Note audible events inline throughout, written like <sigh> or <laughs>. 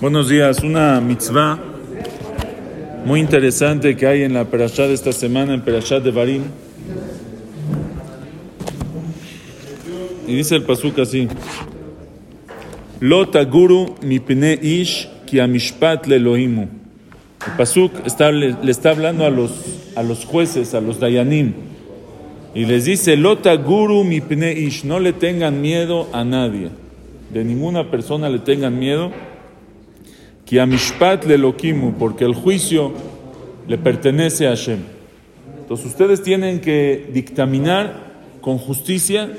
Buenos días. Una mitzvah muy interesante que hay en la perashá de esta semana, en perashá de Barim. Y dice el pasuk así: Lo taguru mipne ish ki amishpat lelohimu. El pasuk está, le, le está hablando a los, a los jueces, a los dayanim. Y les dice: Lo taguru mipne ish. No le tengan miedo a nadie. De ninguna persona le tengan miedo le loquimu, porque el juicio le pertenece a Hashem. Entonces ustedes tienen que dictaminar con justicia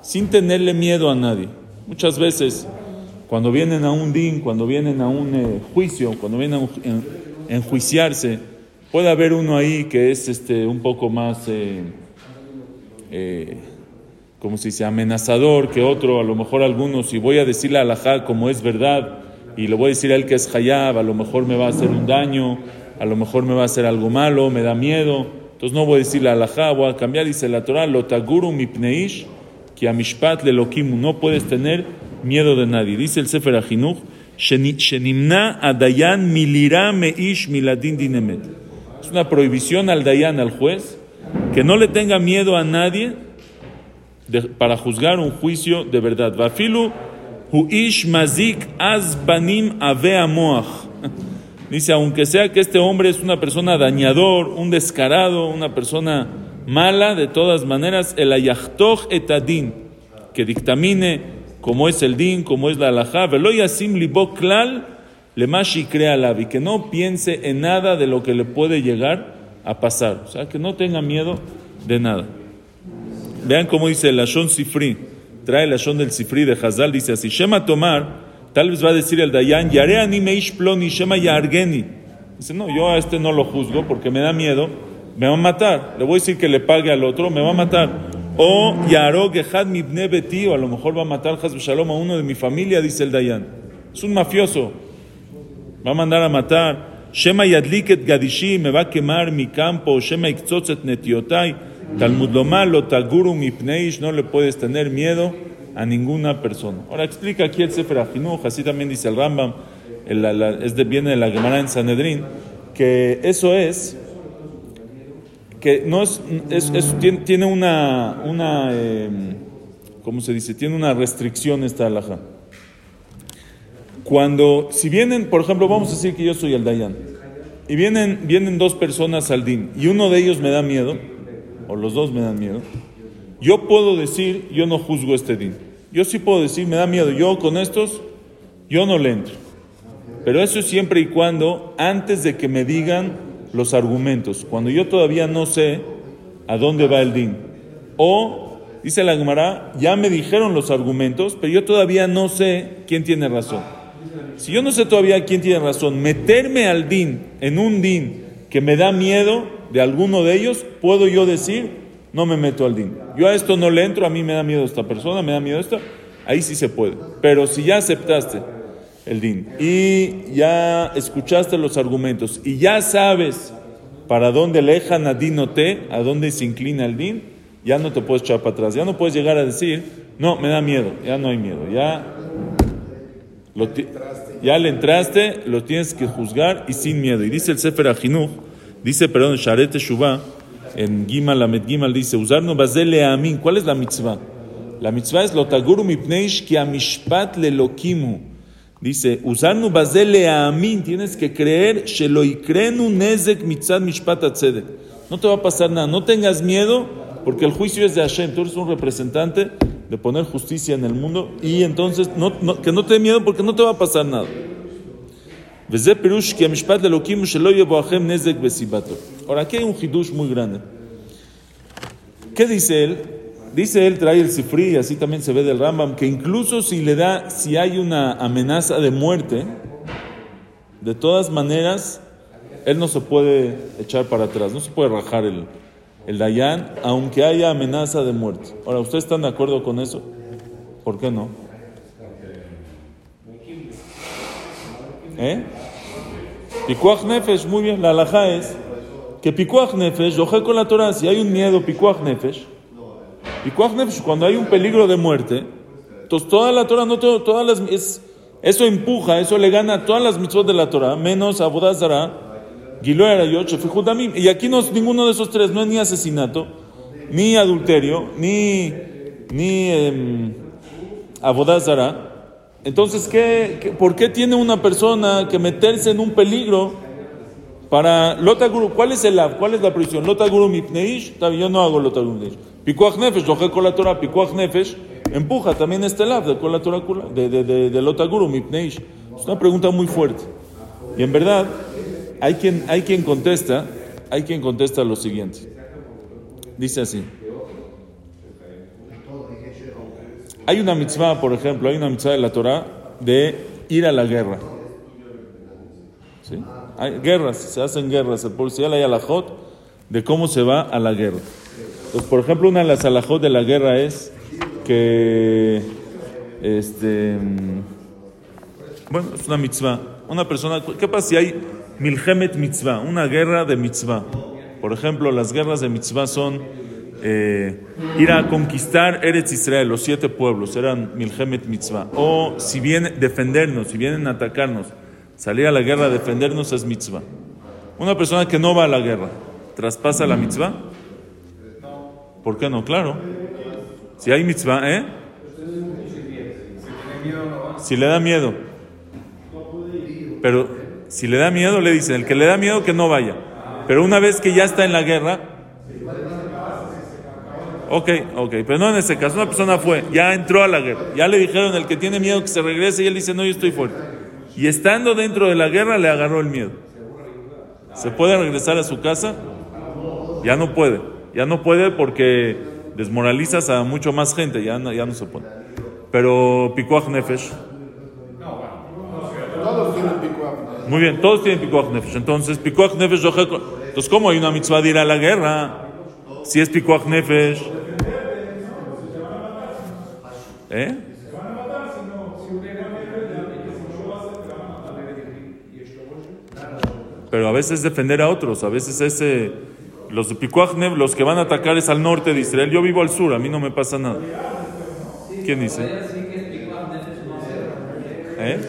sin tenerle miedo a nadie. Muchas veces, cuando vienen a un din, cuando vienen a un eh, juicio, cuando vienen a enjuiciarse, puede haber uno ahí que es este, un poco más, eh, eh, como se dice, amenazador que otro. A lo mejor algunos, si voy a decirle a la como es verdad, y le voy a decir a él que es hayab, a lo mejor me va a hacer un daño, a lo mejor me va a hacer algo malo, me da miedo. Entonces no voy a decirle a la voy a cambiar, dice la Torah, lo taguru mipneish, que a mishpat le lokimu, no puedes tener miedo de nadie. Dice el Sefer Ajinuch, shenimna adayan milira meish miladin dinemet. Es una prohibición al dayan, al juez, que no le tenga miedo a nadie de, para juzgar un juicio de verdad. Vafilu <laughs> Dice, aunque sea que este hombre es una persona dañador, un descarado, una persona mala, de todas maneras, el ayachtoch etadin, que dictamine cómo es el din, cómo es la alajá, velo yasim libo klal, le mashi crea que no piense en nada de lo que le puede llegar a pasar. O sea, que no tenga miedo de nada. Vean cómo dice el Ashon Sifri trae la shon del Sifri de Hazal, dice así, Shema Tomar, tal vez va a decir el Dayan, Yare ani meish ploni, Shema Yargeni. Dice, no, yo a este no lo juzgo porque me da miedo, me va a matar. Le voy a decir que le pague al otro, me va a matar. O Yaro Gehad Mibne Beti, o a lo mejor va a matar Hazb Shalom a uno de mi familia, dice el Dayan. Es un mafioso. Va a mandar a matar. Shema Yadliket Gadishi, me va a quemar mi campo. Shema Iktzotzet Netiotai. Talmud Lomalo, Taguru Mipneish, no le puedes tener miedo a ninguna persona. Ahora explica aquí el Sefer así también dice el Rambam, es de, viene de la Gemara en Sanedrín, que eso es, que no es, es, tiene, una, una eh, ¿cómo se dice? Tiene una restricción esta alhaja. Cuando, si vienen, por ejemplo, vamos a decir que yo soy el Dayan, y vienen, vienen dos personas al din, y uno de ellos me da miedo, o los dos me dan miedo, yo puedo decir, yo no juzgo este din. Yo sí puedo decir, me da miedo, yo con estos, yo no le entro. Pero eso es siempre y cuando, antes de que me digan los argumentos, cuando yo todavía no sé a dónde va el din. O, dice la Gemara, ya me dijeron los argumentos, pero yo todavía no sé quién tiene razón. Si yo no sé todavía quién tiene razón, meterme al din, en un din que me da miedo, de alguno de ellos, puedo yo decir, no me meto al din. Yo a esto no le entro, a mí me da miedo esta persona, me da miedo esta, ahí sí se puede. Pero si ya aceptaste el din y ya escuchaste los argumentos y ya sabes para dónde lejan a din o te, a dónde se inclina el din, ya no te puedes echar para atrás, ya no puedes llegar a decir, no, me da miedo, ya no hay miedo, ya, ya le entraste, lo tienes que juzgar y sin miedo. Y dice el Sefer Ajinuch, Dice, perdón, Sharet Shuvah, en Gimal, Lamed Gimal, dice, usarno bazele amin. ¿Cuál es la mitzvah? La mitzvah es lotaguru mipneish ki amishpat lelokimu. Dice, usarno bazele amin. Tienes que creer, sheloikrenu nezek mitzad mishpat atzedek. No te va a pasar nada. No tengas miedo, porque el juicio es de Hashem. Tú eres un representante de poner justicia en el mundo. Y entonces, no, que no te dé miedo, porque no te va a pasar nada. Ahora, aquí hay un hidush muy grande. ¿Qué dice él? Dice él, trae el sifri, así también se ve del Rambam, que incluso si le da, si hay una amenaza de muerte, de todas maneras, él no se puede echar para atrás, no se puede rajar el, el Dayan, aunque haya amenaza de muerte. Ahora, ¿ustedes están de acuerdo con eso? ¿Por qué no? ¿Eh? Nefesh, muy bien, la alhaja es que Pikuach Nefesh, oje con la Torah, si hay un miedo, Pikuach Nefesh, Pikuach Nefesh, cuando hay un peligro de muerte, entonces toda la Torah, no todas las, es Eso empuja, eso le gana a todas las mitzvot de la Torah, menos a Bodazara, Giloy Arayot, Shefijudamim. Y aquí no, ninguno de esos tres no es ni asesinato, ni adulterio, ni, ni eh, Abodazara. Entonces, ¿qué, qué, por qué tiene una persona que meterse en un peligro para Lotaguru? ¿Cuál es el ¿Cuál es la prohibición? Lotaguru mipneish, yo no hago Lotaguru mipneish. Pikuach nefesh, con la Torah, Pikuach nefesh, empuja también este lav de la Torah de, de, de, de Lotaguru mipneish. Es una pregunta muy fuerte. Y en verdad, hay quien, hay quien contesta, hay quien contesta lo siguiente. Dice así. Hay una mitzvah, por ejemplo, hay una mitzvah de la Torah de ir a la guerra. ¿Sí? Hay guerras, se hacen guerras. El policial hay alajot de cómo se va a la guerra. Por ejemplo, una de las alajot de la guerra es que, este, bueno, es una mitzvah. Una persona, ¿qué pasa si hay milhemet mitzvah, una guerra de mitzvah? Por ejemplo, las guerras de mitzvah son eh, ir a conquistar Eretz Israel, los siete pueblos, eran Milhemet Mitzvah. O si vienen defendernos, si vienen a atacarnos, salir a la guerra defendernos es Mitzvah. Una persona que no va a la guerra, ¿traspasa la Mitzvah? ¿Por qué no? Claro. Si hay Mitzvah, ¿eh? Si le da miedo. Pero si le da miedo, le dicen, el que le da miedo que no vaya. Pero una vez que ya está en la guerra, Ok, ok, pero no en ese caso. Una persona fue, ya entró a la guerra, ya le dijeron el que tiene miedo que se regrese y él dice, no, yo estoy fuerte. Y estando dentro de la guerra le agarró el miedo. ¿Se puede regresar a su casa? Ya no puede. Ya no puede porque desmoralizas a mucho más gente, ya no, ya no se puede. Pero Pikuach Nefesh. Muy bien, todos tienen Pikuach Nefesh. Entonces, Pikuach Nefesh, entonces, ¿cómo hay una mitzvah de ir a la guerra? Si es Pikuach Nefesh. ¿Eh? Pero a veces defender a otros, a veces ese, los de Pikuach Nefesh, los que van a atacar es al norte de Israel. Yo vivo al sur, a mí no me pasa nada. ¿Quién dice? ¿Eh?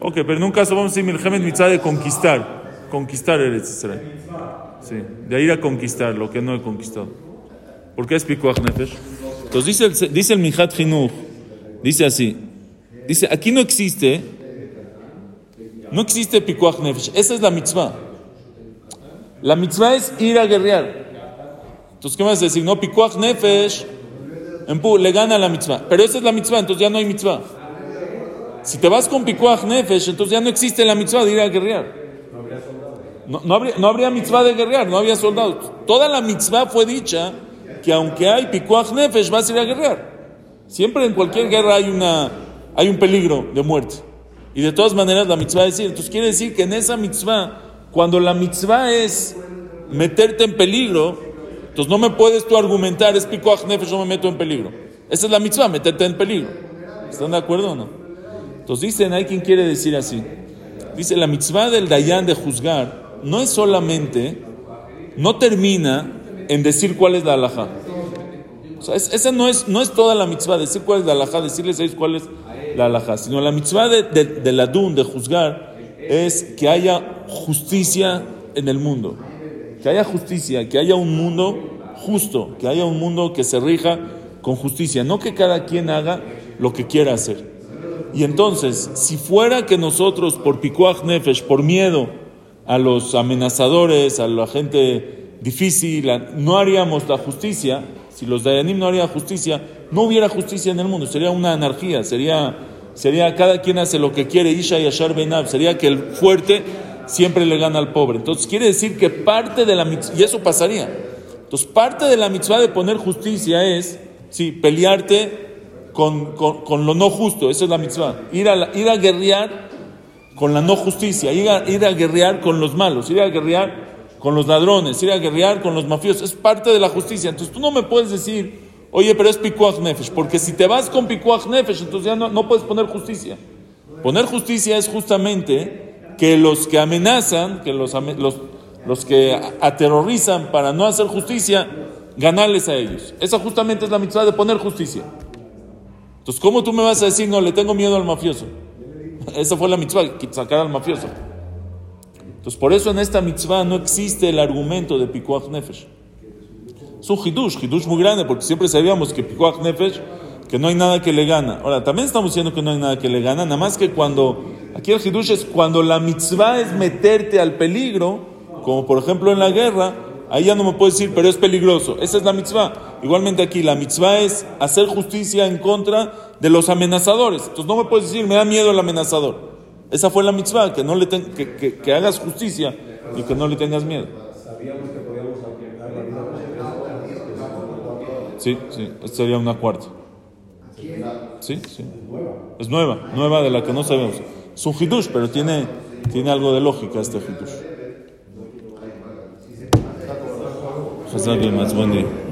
Ok, pero en un caso vamos a decir Milhemet Mitzvah de conquistar, conquistar Eretz Israel. Sí, de ir a conquistar lo que no he conquistado. ¿Por qué es Pikuach? Entonces dice el, dice el Hinuch, dice así, dice, aquí no existe, no existe Pikuach Nefesh, esa es la mitzvah. La mitzvah es ir a guerrear. Entonces, ¿qué vas a decir? No, Pikuach Nefesh, le gana la mitzvah. Pero esa es la mitzvah, entonces ya no hay mitzvah. Si te vas con Pikuach Nefesh, entonces ya no existe la mitzvah de ir a guerrear. No, no, habría, no habría mitzvah de guerrear, no había soldados. Toda la mitzvah fue dicha que aunque hay Pikuach Nefesh, vas a ir a guerrear. Siempre en cualquier guerra hay, una, hay un peligro de muerte. Y de todas maneras la mitzvah es decir. Entonces quiere decir que en esa mitzvah, cuando la mitzvah es meterte en peligro, entonces no me puedes tú argumentar, es Pikuach Nefesh, yo me meto en peligro. Esa es la mitzvah, meterte en peligro. ¿Están de acuerdo o no? Entonces dicen, hay quien quiere decir así. Dice, la mitzvah del Dayan de juzgar no es solamente, no termina en decir cuál es la alajá. O sea, es, esa no es, no es toda la mitzvah, decir cuál es la alajá, decirles a cuál es la alajá, sino la mitzvah de, de, de la dun, de juzgar, es que haya justicia en el mundo. Que haya justicia, que haya un mundo justo, que haya un mundo que se rija con justicia, no que cada quien haga lo que quiera hacer. Y entonces, si fuera que nosotros por Pikuach Nefesh, por miedo a los amenazadores, a la gente difícil, no haríamos la justicia, si los Dayanim no harían justicia, no hubiera justicia en el mundo, sería una anarquía, sería, sería cada quien hace lo que quiere, Isha y Ashar Benab, sería que el fuerte siempre le gana al pobre. Entonces quiere decir que parte de la mitzvah, y eso pasaría, entonces parte de la mitzvah de poner justicia es, sí, pelearte con, con, con, lo no justo, eso es la mitzvah. Ir a, ir a guerrear con la no justicia, ir a, ir a guerrear con los malos, ir a guerrear con los ladrones, ir a guerrear con los mafiosos, es parte de la justicia. Entonces tú no me puedes decir, oye, pero es pikuach nefesh, porque si te vas con pikuach nefesh, entonces ya no, puedes poner justicia. Poner justicia es justamente que los que amenazan, que los, los, los que aterrorizan para no hacer justicia, ganarles a ellos. Esa justamente es la mitzvah de poner justicia. Entonces, ¿cómo tú me vas a decir, no, le tengo miedo al mafioso? <laughs> Esa fue la mitzvah, sacar al mafioso. Entonces, por eso en esta mitzvah no existe el argumento de Pikuach Nefesh. Es un hidush, hidush muy grande, porque siempre sabíamos que Pikuach Nefesh, que no hay nada que le gana. Ahora, también estamos diciendo que no hay nada que le gana, nada más que cuando, aquí el hidush es cuando la mitzvah es meterte al peligro, como por ejemplo en la guerra, ahí ya no me puedes decir, pero es peligroso. Esa es la mitzvah. Igualmente aquí, la mitzvah es hacer justicia en contra de los amenazadores. Entonces no me puedes decir, me da miedo el amenazador. Esa fue la mitzvah, que, no le que, que, que, hagas justicia y que no le tengas miedo. Sí, sí, esta sería una cuarta. Sí, sí. Es nueva, nueva de la que no sabemos. Es un hidush, pero tiene, tiene algo de lógica este hidush. Buen día.